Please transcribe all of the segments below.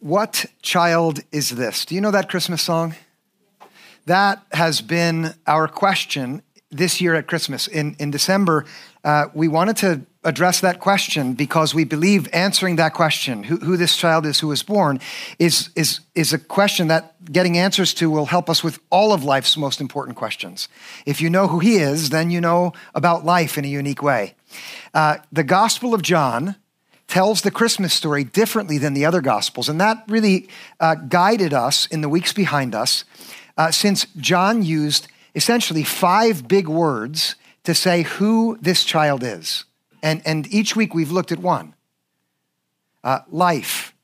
What child is this? Do you know that Christmas song? That has been our question this year at Christmas. In, in December, uh, we wanted to address that question because we believe answering that question, who, who this child is who was born, is, is, is a question that getting answers to will help us with all of life's most important questions. If you know who he is, then you know about life in a unique way. Uh, the Gospel of John tells the Christmas story differently than the other Gospels, and that really uh, guided us in the weeks behind us uh, since John used essentially five big words to say who this child is. And, and each week we've looked at one uh, life.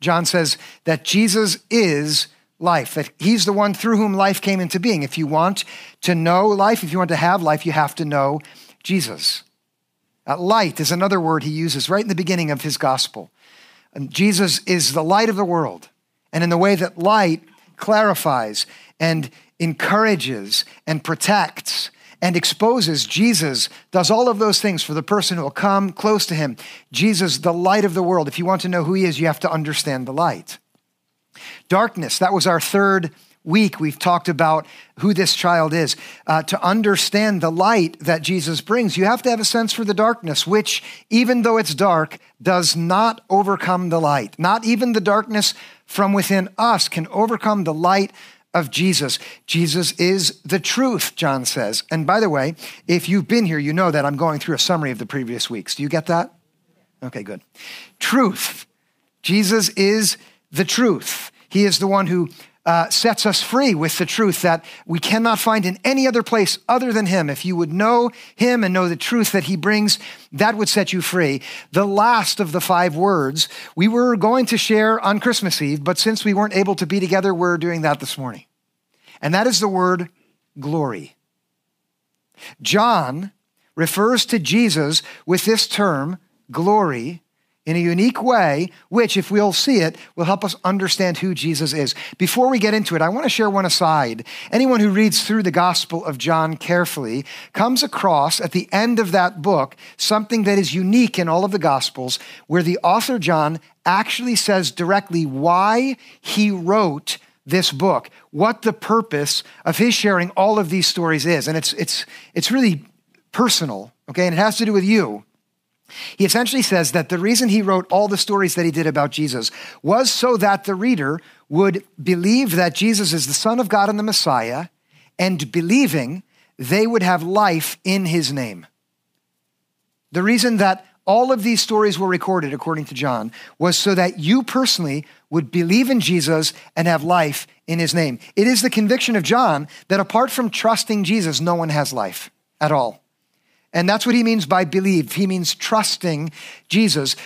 John says that Jesus is life, that he's the one through whom life came into being. If you want to know life, if you want to have life, you have to know Jesus. Uh, light is another word he uses right in the beginning of his gospel. And Jesus is the light of the world. And in the way that light clarifies and encourages and protects and exposes Jesus, does all of those things for the person who will come close to him. Jesus, the light of the world. If you want to know who he is, you have to understand the light. Darkness, that was our third week. We've talked about who this child is. Uh, to understand the light that Jesus brings, you have to have a sense for the darkness, which, even though it's dark, does not overcome the light. Not even the darkness from within us can overcome the light of Jesus. Jesus is the truth, John says. And by the way, if you've been here, you know that I'm going through a summary of the previous weeks. Do you get that? Okay, good. Truth. Jesus is the truth. He is the one who uh, sets us free with the truth that we cannot find in any other place other than Him. If you would know Him and know the truth that He brings, that would set you free. The last of the five words we were going to share on Christmas Eve, but since we weren't able to be together, we're doing that this morning. And that is the word glory. John refers to Jesus with this term, glory, in a unique way, which, if we'll see it, will help us understand who Jesus is. Before we get into it, I want to share one aside. Anyone who reads through the Gospel of John carefully comes across at the end of that book something that is unique in all of the Gospels, where the author John actually says directly why he wrote this book, what the purpose of his sharing all of these stories is. And it's, it's, it's really personal, okay? And it has to do with you. He essentially says that the reason he wrote all the stories that he did about Jesus was so that the reader would believe that Jesus is the Son of God and the Messiah, and believing they would have life in his name. The reason that all of these stories were recorded, according to John, was so that you personally would believe in Jesus and have life in his name. It is the conviction of John that apart from trusting Jesus, no one has life at all. And that's what he means by believe. He means trusting Jesus.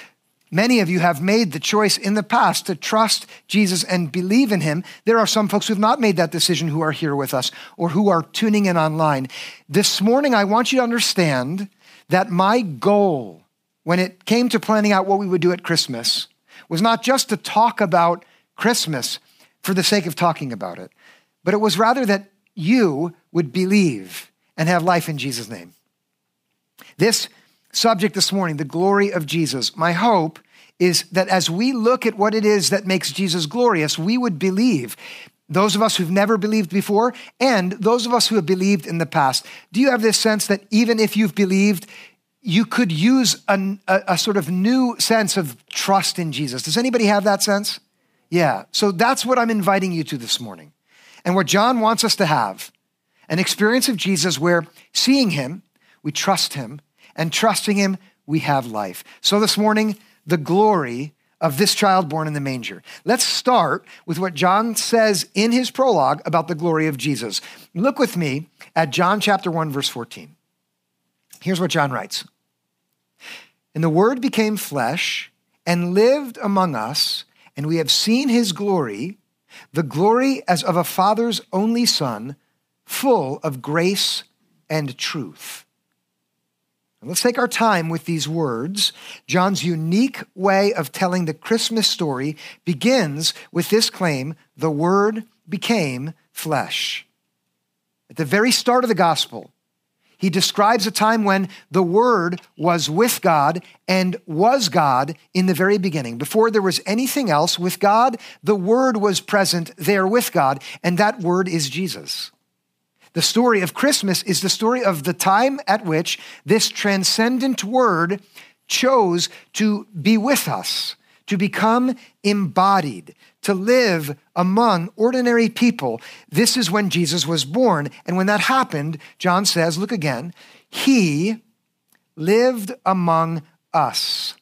Many of you have made the choice in the past to trust Jesus and believe in him. There are some folks who have not made that decision who are here with us or who are tuning in online. This morning, I want you to understand that my goal when it came to planning out what we would do at Christmas was not just to talk about Christmas for the sake of talking about it, but it was rather that you would believe and have life in Jesus' name. This subject this morning, the glory of Jesus, my hope is that as we look at what it is that makes Jesus glorious, we would believe. Those of us who've never believed before, and those of us who have believed in the past. Do you have this sense that even if you've believed, you could use a, a, sort of new sense of trust in Jesus? Does anybody have that sense? Yeah. So that's what I'm inviting you to this morning. And what John wants us to have an experience of Jesus where seeing him, we trust him, and trusting him, we have life. So this morning, the glory of this child born in the manger. Let's start with what John says in his prologue about the glory of Jesus. Look with me at John chapter 1 verse 14. Here's what John writes. And the word became flesh and lived among us, and we have seen his glory, the glory as of a father's only son, full of grace and truth. Let's take our time with these words. John's unique way of telling the Christmas story begins with this claim the Word became flesh. At the very start of the gospel, he describes a time when the Word was with God and was God in the very beginning. Before there was anything else with God, the Word was present there with God, and that Word is Jesus. The story of Christmas is the story of the time at which this transcendent Word chose to be with us, to become embodied, to live among ordinary people. This is when Jesus was born. And when that happened, John says, look again, he lived among us.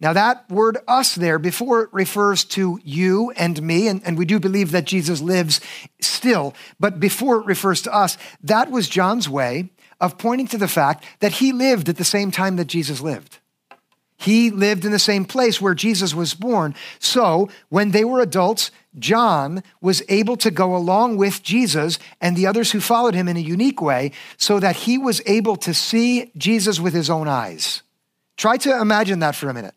Now, that word us there, before it refers to you and me, and, and we do believe that Jesus lives still, but before it refers to us, that was John's way of pointing to the fact that he lived at the same time that Jesus lived. He lived in the same place where Jesus was born. So when they were adults, John was able to go along with Jesus and the others who followed him in a unique way so that he was able to see Jesus with his own eyes. Try to imagine that for a minute.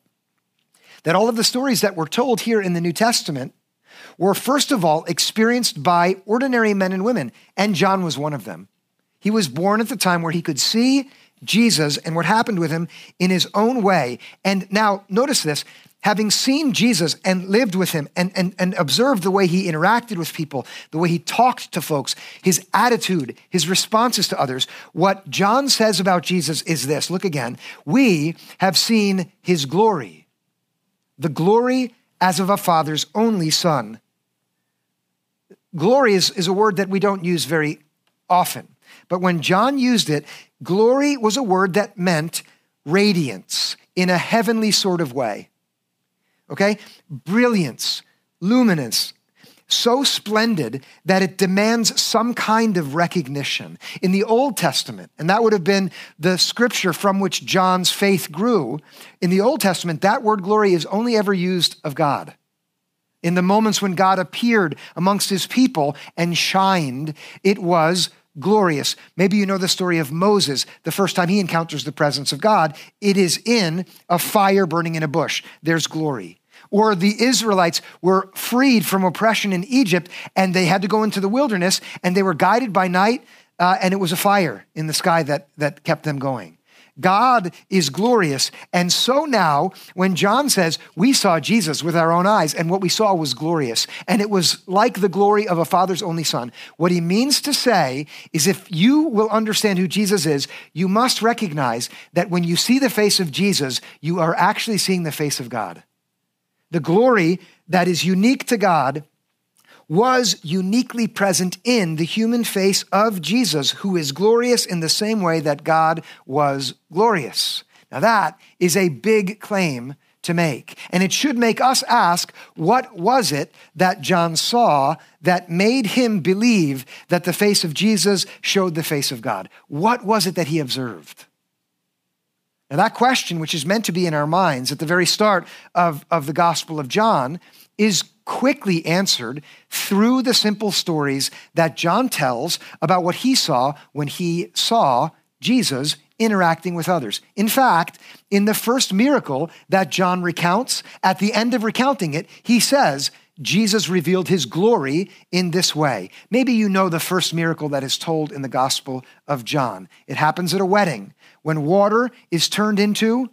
That all of the stories that were told here in the New Testament were, first of all, experienced by ordinary men and women, and John was one of them. He was born at the time where he could see Jesus and what happened with him in his own way. And now, notice this having seen Jesus and lived with him and, and, and observed the way he interacted with people, the way he talked to folks, his attitude, his responses to others, what John says about Jesus is this look again. We have seen his glory, the glory as of a father's only son. Glory is, is a word that we don't use very often. But when John used it, glory was a word that meant radiance in a heavenly sort of way. Okay? Brilliance, luminous, so splendid that it demands some kind of recognition. In the Old Testament, and that would have been the scripture from which John's faith grew, in the Old Testament, that word glory is only ever used of God. In the moments when God appeared amongst his people and shined, it was glorious. Maybe you know the story of Moses, the first time he encounters the presence of God. It is in a fire burning in a bush. There's glory. Or the Israelites were freed from oppression in Egypt and they had to go into the wilderness and they were guided by night uh, and it was a fire in the sky that, that kept them going. God is glorious. And so now, when John says, we saw Jesus with our own eyes, and what we saw was glorious, and it was like the glory of a father's only son, what he means to say is if you will understand who Jesus is, you must recognize that when you see the face of Jesus, you are actually seeing the face of God. The glory that is unique to God was uniquely present in the human face of Jesus, who is glorious in the same way that God was glorious. Now, that is a big claim to make. And it should make us ask what was it that John saw that made him believe that the face of Jesus showed the face of God? What was it that he observed? Now, that question, which is meant to be in our minds at the very start of, of the Gospel of John, is quickly answered through the simple stories that John tells about what he saw when he saw Jesus interacting with others. In fact, in the first miracle that John recounts, at the end of recounting it, he says, Jesus revealed his glory in this way. Maybe you know the first miracle that is told in the Gospel of John. It happens at a wedding when water is turned into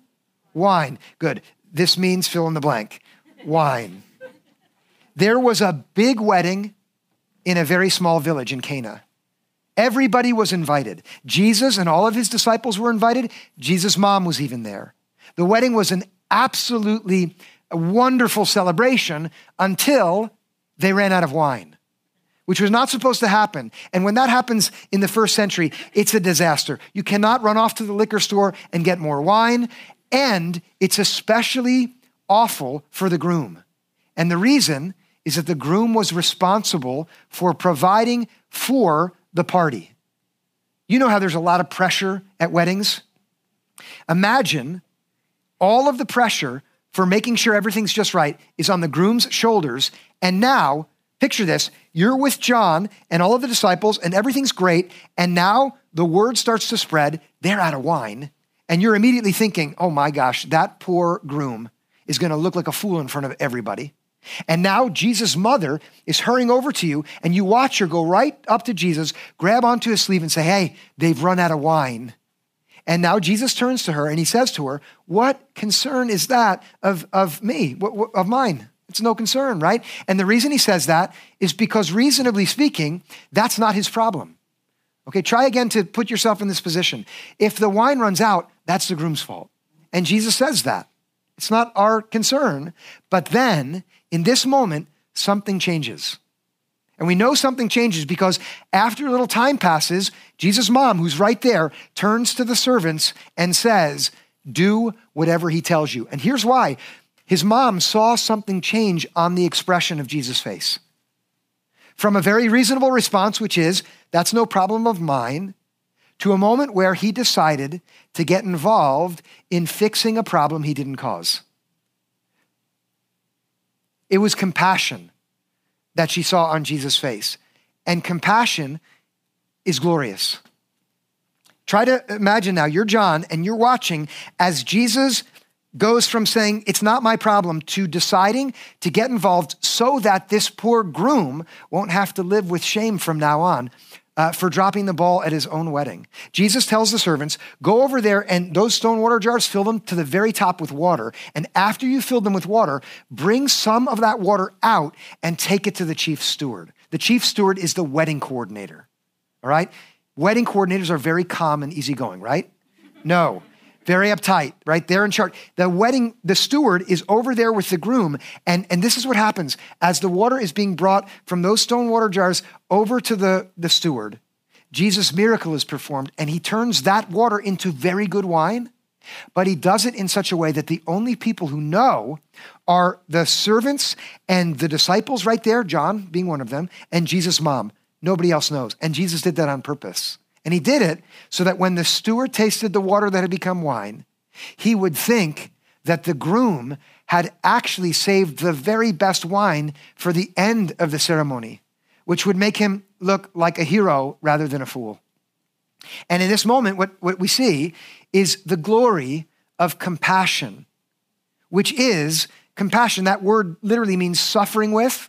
wine. Good. This means fill in the blank wine. There was a big wedding in a very small village in Cana. Everybody was invited. Jesus and all of his disciples were invited. Jesus' mom was even there. The wedding was an absolutely wonderful celebration until they ran out of wine, which was not supposed to happen. And when that happens in the first century, it's a disaster. You cannot run off to the liquor store and get more wine, and it's especially awful for the groom. And the reason is that the groom was responsible for providing for the party. You know how there's a lot of pressure at weddings? Imagine all of the pressure for making sure everything's just right is on the groom's shoulders. And now, picture this you're with John and all of the disciples, and everything's great. And now the word starts to spread. They're out of wine. And you're immediately thinking, oh my gosh, that poor groom is going to look like a fool in front of everybody. And now Jesus' mother is hurrying over to you, and you watch her go right up to Jesus, grab onto his sleeve, and say, Hey, they've run out of wine. And now Jesus turns to her and he says to her, What concern is that of, of me, of mine? It's no concern, right? And the reason he says that is because, reasonably speaking, that's not his problem. Okay, try again to put yourself in this position. If the wine runs out, that's the groom's fault. And Jesus says that. It's not our concern. But then, in this moment, something changes. And we know something changes because after a little time passes, Jesus' mom, who's right there, turns to the servants and says, Do whatever he tells you. And here's why his mom saw something change on the expression of Jesus' face. From a very reasonable response, which is, That's no problem of mine, to a moment where he decided to get involved in fixing a problem he didn't cause. It was compassion that she saw on Jesus' face. And compassion is glorious. Try to imagine now, you're John and you're watching as Jesus goes from saying, It's not my problem, to deciding to get involved so that this poor groom won't have to live with shame from now on uh, for dropping the ball at his own wedding. Jesus tells the servants, Go over there and those stone water jars, fill them to the very top with water. And after you fill them with water, bring some of that water out and take it to the chief steward. The chief steward is the wedding coordinator. All right? Wedding coordinators are very calm and easygoing, right? No very uptight, right? They're in charge. The wedding, the steward is over there with the groom. And, and this is what happens as the water is being brought from those stone water jars over to the, the steward. Jesus' miracle is performed, and he turns that water into very good wine, but he does it in such a way that the only people who know are the servants and the disciples right there, John being one of them, and Jesus' mom. Nobody else knows. And Jesus did that on purpose. And he did it so that when the steward tasted the water that had become wine, he would think that the groom had actually saved the very best wine for the end of the ceremony, which would make him look like a hero rather than a fool. And in this moment, what, what we see is the glory of compassion, which is compassion. That word literally means suffering with.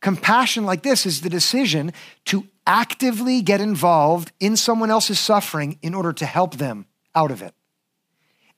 Compassion like this is the decision to actively get involved in someone else's suffering in order to help them out of it.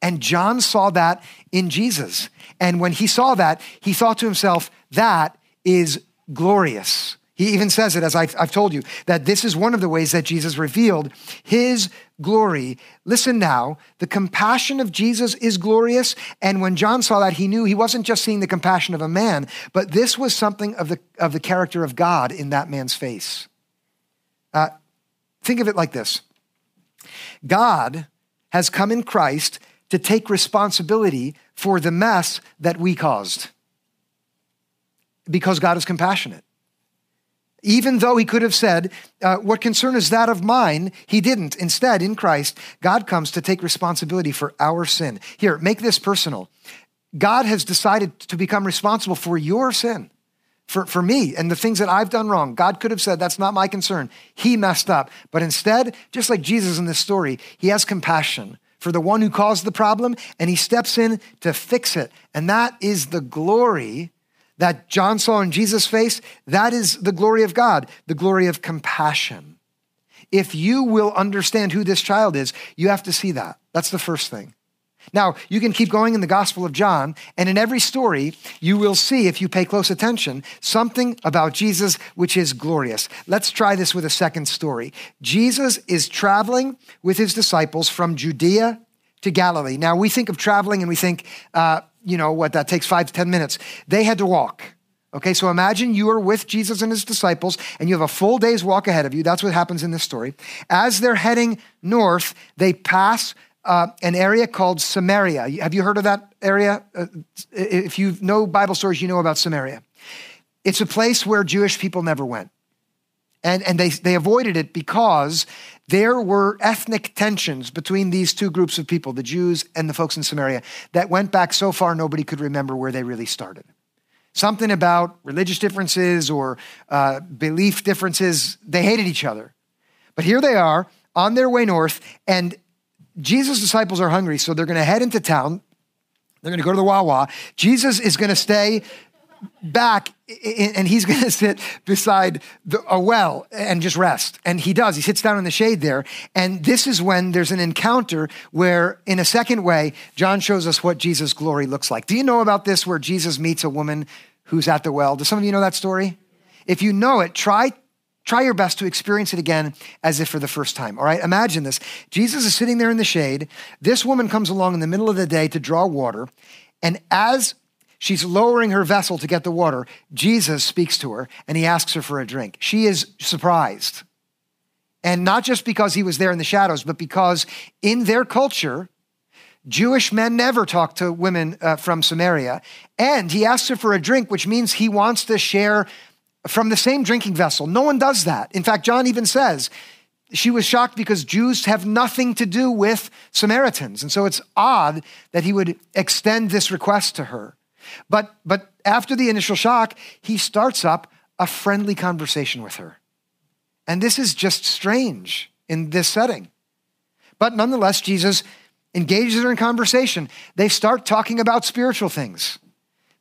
And John saw that in Jesus. And when he saw that, he thought to himself, that is glorious. He even says it, as I've, I've, told you, that this is one of the ways that Jesus revealed his glory. Listen now, the compassion of Jesus is glorious. And when John saw that, he knew he wasn't just seeing the compassion of a man, but this was something of the, of the character of God in that man's face. Uh, think of it like this God has come in Christ to take responsibility for the mess that we caused because God is compassionate. Even though he could have said, uh, What concern is that of mine? He didn't. Instead, in Christ, God comes to take responsibility for our sin. Here, make this personal. God has decided to become responsible for your sin for, for me and the things that I've done wrong. God could have said, That's not my concern. He messed up. But instead, just like Jesus in this story, he has compassion for the one who caused the problem and he steps in to fix it. And that is the glory that John saw in Jesus' face. That is the glory of God, the glory of compassion. If you will understand who this child is, you have to see that. That's the first thing. Now, you can keep going in the Gospel of John, and in every story, you will see, if you pay close attention, something about Jesus which is glorious. Let's try this with a second story. Jesus is traveling with his disciples from Judea to Galilee. Now, we think of traveling and we think, uh, you know, what that takes five to 10 minutes. They had to walk. Okay, so imagine you are with Jesus and his disciples and you have a full day's walk ahead of you. That's what happens in this story. As they're heading north, they pass uh, an area called Samaria. Have you heard of that area? Uh, if you know Bible stories, you know about Samaria. It's a place where Jewish people never went. And, and they, they avoided it because there were ethnic tensions between these two groups of people, the Jews and the folks in Samaria, that went back so far nobody could remember where they really started. Something about religious differences or uh, belief differences, they hated each other. But here they are on their way north, and Jesus' disciples are hungry, so they're going to head into town. They're going to go to the Wawa. Jesus is going to stay back and he's going to sit beside the, a well and just rest. And he does. He sits down in the shade there. And this is when there's an encounter where, in a second way, John shows us what Jesus' glory looks like. Do you know about this where Jesus meets a woman who's at the well? Do some of you know that story? If you know it, try try your best to experience it again as if for the first time. All right, imagine this. Jesus is sitting there in the shade. This woman comes along in the middle of the day to draw water. And as She's lowering her vessel to get the water. Jesus speaks to her and he asks her for a drink. She is surprised. And not just because he was there in the shadows, but because in their culture, Jewish men never talk to women uh, from Samaria. And he asks her for a drink, which means he wants to share from the same drinking vessel. No one does that. In fact, John even says she was shocked because Jews have nothing to do with Samaritans. And so it's odd that he would extend this request to her. But, but after the initial shock, he starts up a friendly conversation with her. And this is just strange in this setting. But nonetheless, Jesus engages her in conversation. They start talking about spiritual things.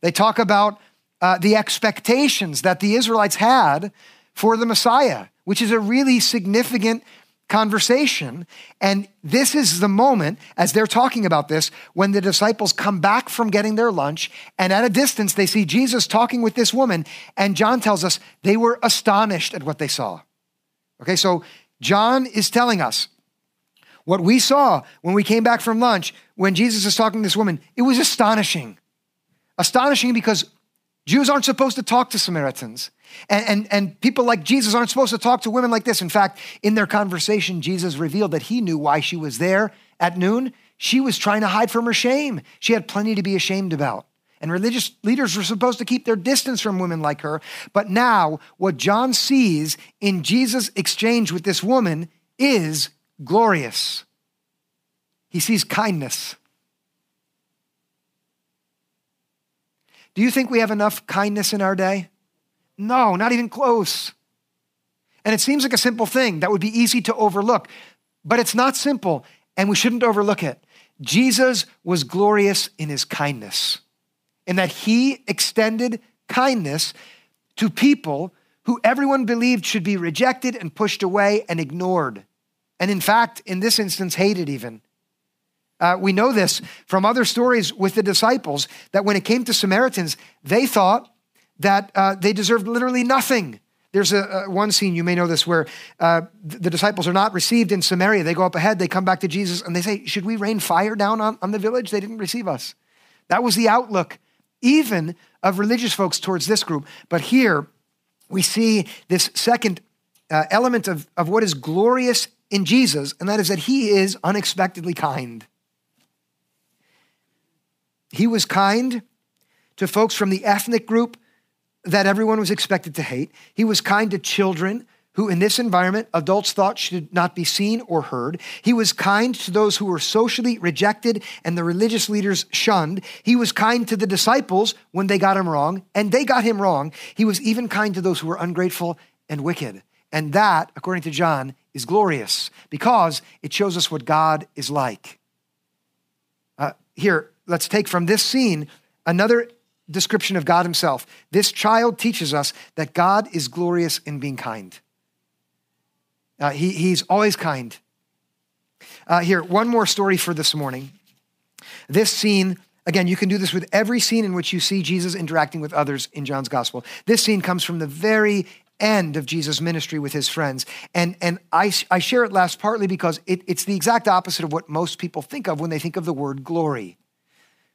They talk about uh, the expectations that the Israelites had for the Messiah, which is a really significant conversation. And this is the moment, as they're talking about this, when the disciples come back from getting their lunch, and at a distance, they see Jesus talking with this woman. And John tells us they were astonished at what they saw. Okay, so John is telling us what we saw when we came back from lunch, when Jesus is talking to this woman, it was astonishing. Astonishing because Jews aren't supposed to talk to Samaritans. And, and, and people like Jesus aren't supposed to talk to women like this. In fact, in their conversation, Jesus revealed that he knew why she was there at noon. She was trying to hide from her shame. She had plenty to be ashamed about. And religious leaders were supposed to keep their distance from women like her. But now, what John sees in Jesus' exchange with this woman is glorious. He sees kindness. Do you think we have enough kindness in our day? No, not even close. And it seems like a simple thing that would be easy to overlook, but it's not simple, and we shouldn't overlook it. Jesus was glorious in his kindness, in that he extended kindness to people who everyone believed should be rejected and pushed away and ignored. And in fact, in this instance, hated even. Uh, we know this from other stories with the disciples that when it came to Samaritans, they thought that uh, they deserved literally nothing. There's a, a, one scene, you may know this, where uh, the disciples are not received in Samaria. They go up ahead, they come back to Jesus, and they say, Should we rain fire down on, on the village? They didn't receive us. That was the outlook, even of religious folks towards this group. But here we see this second uh, element of, of what is glorious in Jesus, and that is that he is unexpectedly kind. He was kind to folks from the ethnic group that everyone was expected to hate. He was kind to children who, in this environment, adults thought should not be seen or heard. He was kind to those who were socially rejected and the religious leaders shunned. He was kind to the disciples when they got him wrong, and they got him wrong. He was even kind to those who were ungrateful and wicked. And that, according to John, is glorious because it shows us what God is like. Uh, here, let's take from this scene another description of God Himself. This child teaches us that God is glorious in being kind. Uh, he, he's always kind. Uh, here, one more story for this morning. This scene, again, you can do this with every scene in which you see Jesus interacting with others in John's gospel. This scene comes from the very end of Jesus' ministry with his friends. And, and I, I share it last partly because it, it's the exact opposite of what most people think of when they think of the word glory.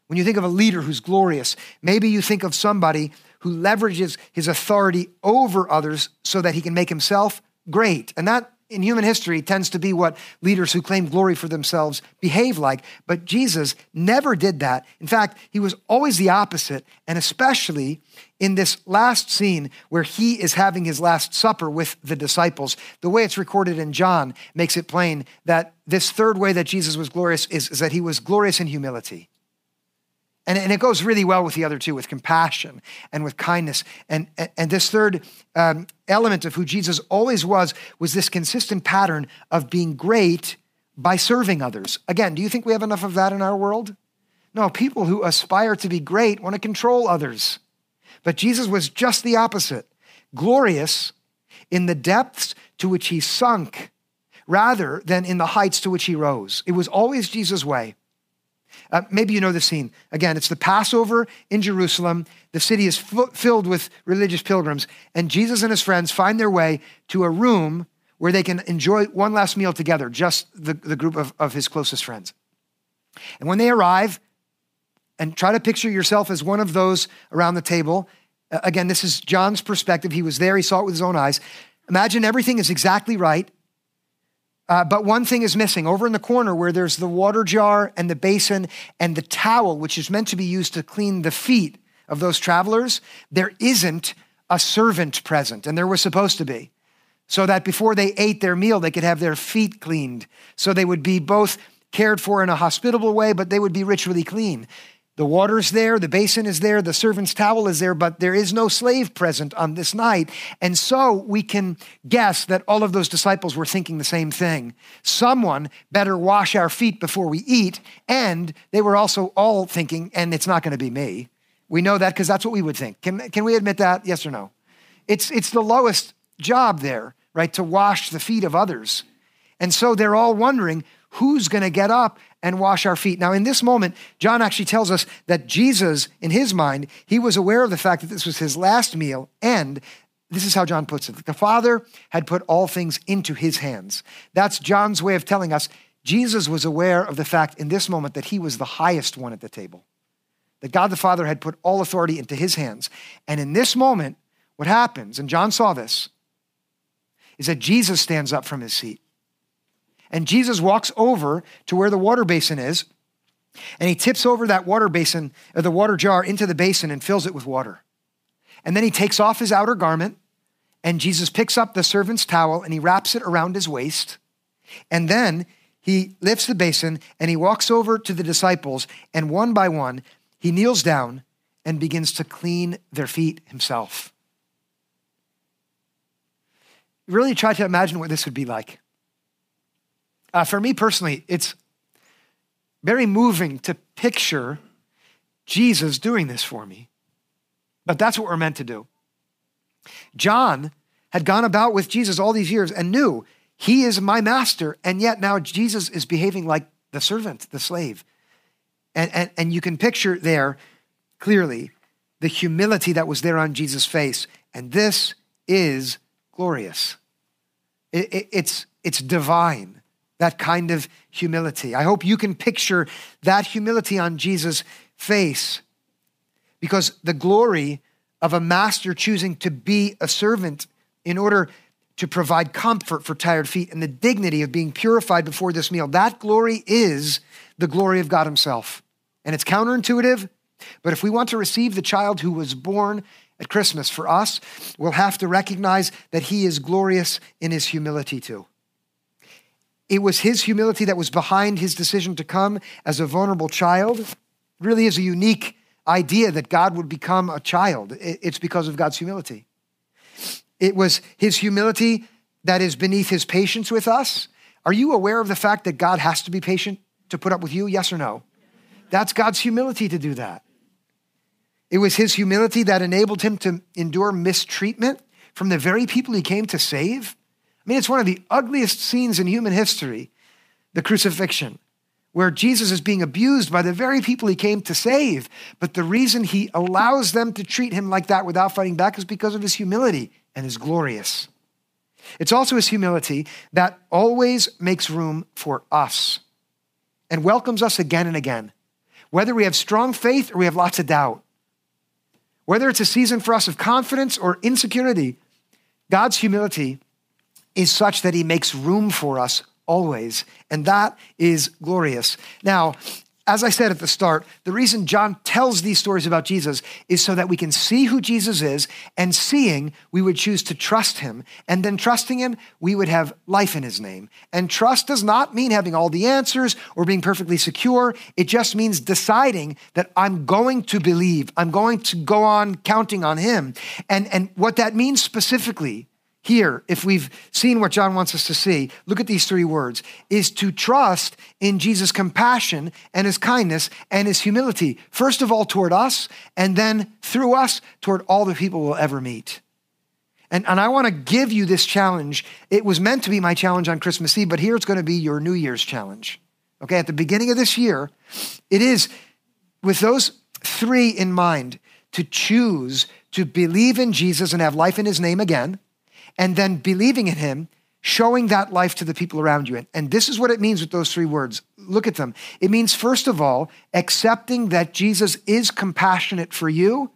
When you think of a leader who's glorious, maybe you think of somebody who leverages his authority over others so that he can make himself great. And that in human history tends to be what leaders who claim glory for themselves behave like. But Jesus never did that. In fact, he was always the opposite, and especially in this last scene where he is having his last supper with the disciples. The way it's recorded in John makes it plain that this third way that Jesus was glorious is, is that he was glorious in humility. And, and it goes really well with the other two, with compassion and with kindness. And, and this third um, element of who Jesus always was was this consistent pattern of being great by serving others. Again, do you think we have enough of that in our world? No, people who aspire to be great want to control others. But Jesus was just the opposite glorious in the depths to which he sunk rather than in the heights to which he rose. It was always Jesus' way. Uh, maybe you know the scene. Again, it's the Passover in Jerusalem. The city is f- filled with religious pilgrims, and Jesus and his friends find their way to a room where they can enjoy one last meal together, just the, the group of, of his closest friends. And when they arrive, and try to picture yourself as one of those around the table. Again, this is John's perspective. He was there, he saw it with his own eyes. Imagine everything is exactly right, uh, but one thing is missing. Over in the corner where there's the water jar and the basin and the towel, which is meant to be used to clean the feet of those travelers, there isn't a servant present, and there was supposed to be. So that before they ate their meal, they could have their feet cleaned. So they would be both cared for in a hospitable way, but they would be ritually clean. The water's there, the basin is there, the servant's towel is there, but there is no slave present on this night. And so we can guess that all of those disciples were thinking the same thing. Someone better wash our feet before we eat. And they were also all thinking, and it's not going to be me. We know that because that's what we would think. Can, can we admit that? Yes or no? It's, it's the lowest job there, right? To wash the feet of others. And so they're all wondering who's going to get up and wash our feet. Now, in this moment, John actually tells us that Jesus, in his mind, he was aware of the fact that this was his last meal, and this is how John puts it the Father had put all things into his hands. That's John's way of telling us Jesus was aware of the fact in this moment that he was the highest one at the table, that God the Father had put all authority into his hands. And in this moment, what happens, and John saw this, is that Jesus stands up from his seat. And Jesus walks over to where the water basin is, and he tips over that water basin, or the water jar into the basin and fills it with water. And then he takes off his outer garment, and Jesus picks up the servant's towel and he wraps it around his waist. And then he lifts the basin and he walks over to the disciples, and one by one, he kneels down and begins to clean their feet himself. Really try to imagine what this would be like. Uh, for me personally, it's very moving to picture Jesus doing this for me. But that's what we're meant to do. John had gone about with Jesus all these years and knew he is my master, and yet now Jesus is behaving like the servant, the slave. And, and, and you can picture there clearly the humility that was there on Jesus' face. And this is glorious. It, it, it's, it's divine that kind of humility. I hope you can picture that humility on Jesus' face because the glory of a master choosing to be a servant in order to provide comfort for tired feet and the dignity of being purified before this meal, that glory is the glory of God Himself. And it's counterintuitive, but if we want to receive the child who was born at Christmas for us, we'll have to recognize that He is glorious in His humility too. It was his humility that was behind his decision to come as a vulnerable child. It really is a unique idea that God would become a child. It's because of God's humility. It was his humility that is beneath his patience with us. Are you aware of the fact that God has to be patient to put up with you? Yes or no? That's God's humility to do that. It was his humility that enabled him to endure mistreatment from the very people he came to save. I mean, it's one of the ugliest scenes in human history, the crucifixion, where Jesus is being abused by the very people he came to save. But the reason he allows them to treat him like that without fighting back is because of his humility and his glorious. It's also his humility that always makes room for us and welcomes us again and again, whether we have strong faith or we have lots of doubt. Whether it's a season for us of confidence or insecurity, God's humility is such that he makes room for us always. And that is glorious. Now, as I said at the start, the reason John tells these stories about Jesus is so that we can see who Jesus is, and seeing, we would choose to trust him. And then trusting him, we would have life in his name. And trust does not mean having all the answers or being perfectly secure. It just means deciding that I'm going to believe, I'm going to go on counting on him. And, and what that means specifically here, if we've seen what John wants us to see, look at these three words is to trust in Jesus' compassion and his kindness and his humility, first of all toward us, and then through us toward all the people we'll ever meet. And, and I want to give you this challenge. It was meant to be my challenge on Christmas Eve, but here it's going to be your New Year's challenge. Okay, at the beginning of this year, it is with those three in mind to choose to believe in Jesus and have life in his name again and then believing in him, showing that life to the people around you. And this is what it means with those three words. Look at them. It means, first of all, accepting that Jesus is compassionate for you,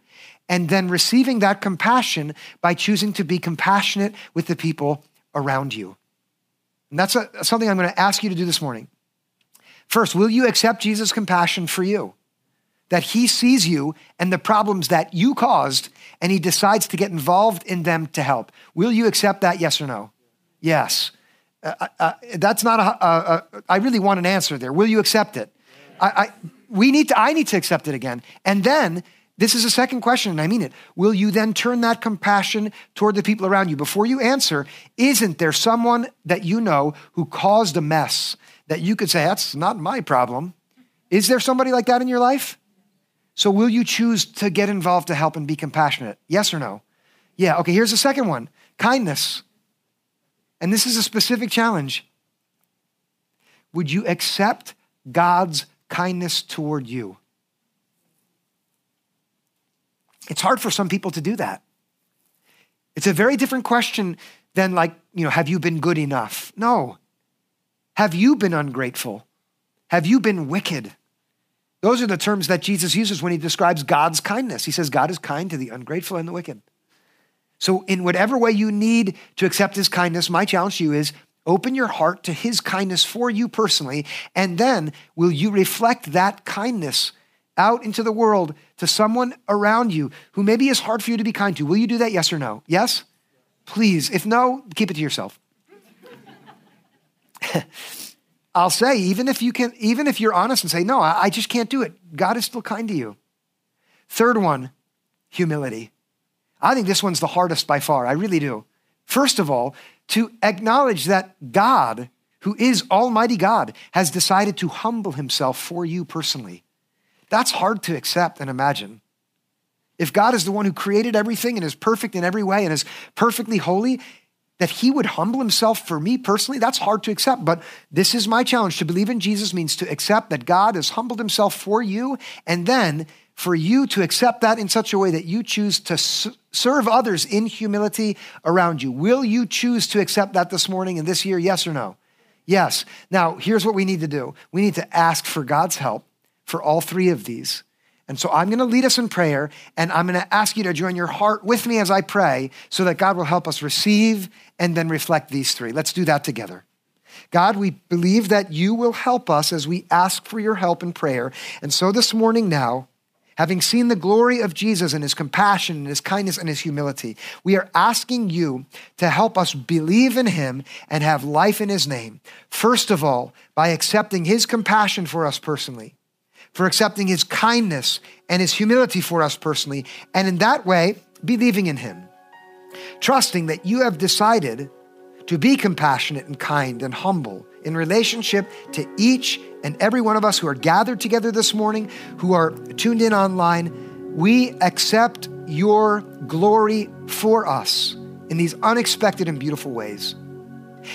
and then receiving that compassion by choosing to be compassionate with the people around you. And that's a, something I'm going to ask you to do this morning. First, will you accept Jesus' compassion for you? That he sees you and the problems that you caused, and he decides to get involved in them to help. Will you accept that, yes or no? Yes. Uh, uh, uh that's not a, I really want an answer there. Will you accept it? I, I, we need to, I need to accept it again. And then, this is a second question, and I mean it. Will you then turn that compassion toward the people around you? Before you answer, isn't there someone that you know who caused a mess that you could say, that's not my problem? Is there somebody like that in your life? So, will you choose to get involved to help and be compassionate? Yes or no? Yeah, okay, here's the second one kindness. And this is a specific challenge. Would you accept God's kindness toward you? It's hard for some people to do that. It's a very different question than, like, you know, have you been good enough? No. Have you been ungrateful? Have you been wicked? Those are the terms that Jesus uses when he describes God's kindness. He says, God is kind to the ungrateful and the wicked. So, in whatever way you need to accept his kindness, my challenge to you is open your heart to his kindness for you personally, and then will you reflect that kindness out into the world to someone around you who maybe is hard for you to be kind to? Will you do that? Yes or no? Yes? Please. If no, keep it to yourself. I'll say, even if you can, even if you're honest and say, no, I, I just can't do it, God is still kind to you. Third one, humility. I think this one's the hardest by far. I really do. First of all, to acknowledge that God, who is Almighty God, has decided to humble himself for you personally. That's hard to accept and imagine. If God is the one who created everything and is perfect in every way and is perfectly holy, that he would humble himself for me personally, that's hard to accept. But this is my challenge. To believe in Jesus means to accept that God has humbled himself for you, and then for you to accept that in such a way that you choose to serve others in humility around you. Will you choose to accept that this morning and this year? Yes or no? Yes. Now, here's what we need to do we need to ask for God's help for all three of these. And so I'm going to lead us in prayer, and I'm going to ask you to join your heart with me as I pray so that God will help us receive and then reflect these three. Let's do that together. God, we believe that you will help us as we ask for your help in prayer. And so this morning now, having seen the glory of Jesus and his compassion and his kindness and his humility, we are asking you to help us believe in him and have life in his name. First of all, by accepting his compassion for us personally for accepting his kindness and his humility for us personally, and in that way, believing in him. Trusting that you have decided to be compassionate and kind and humble in relationship to each and every one of us who are gathered together this morning, who are tuned in online. We accept your glory for us in these unexpected and beautiful ways.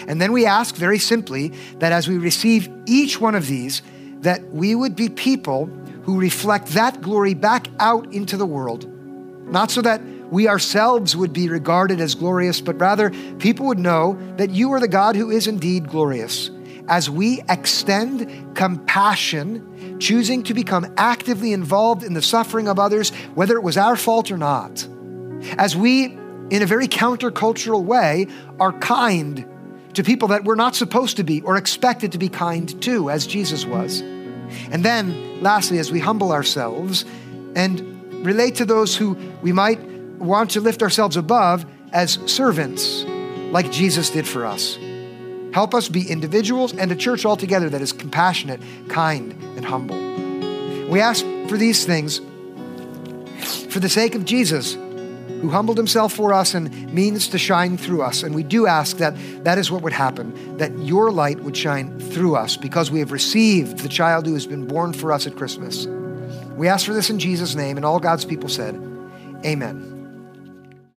And then we ask very simply that as we receive each one of these, that we would be people who reflect that glory back out into the world, not so that we ourselves would be regarded as glorious, but rather people would know that you are the God who is indeed glorious. As we extend compassion, choosing to become actively involved in the suffering of others, whether it was our fault or not. As we, in a very countercultural way, are kind to people that we're not supposed to be or expected to be kind to, as Jesus was. And then, lastly, as we humble ourselves and relate to those who we might want to lift ourselves above as servants, like Jesus did for us. Help us be individuals and a church altogether that is compassionate, kind, and humble. We ask for these things for the sake of Jesus, who humbled himself for us and means to shine through us. And we do ask that that is what would happen, that your light would shine through us because we have received the child who has been born for us at Christmas. We ask for this in Jesus' name, and all God's people said, Amen.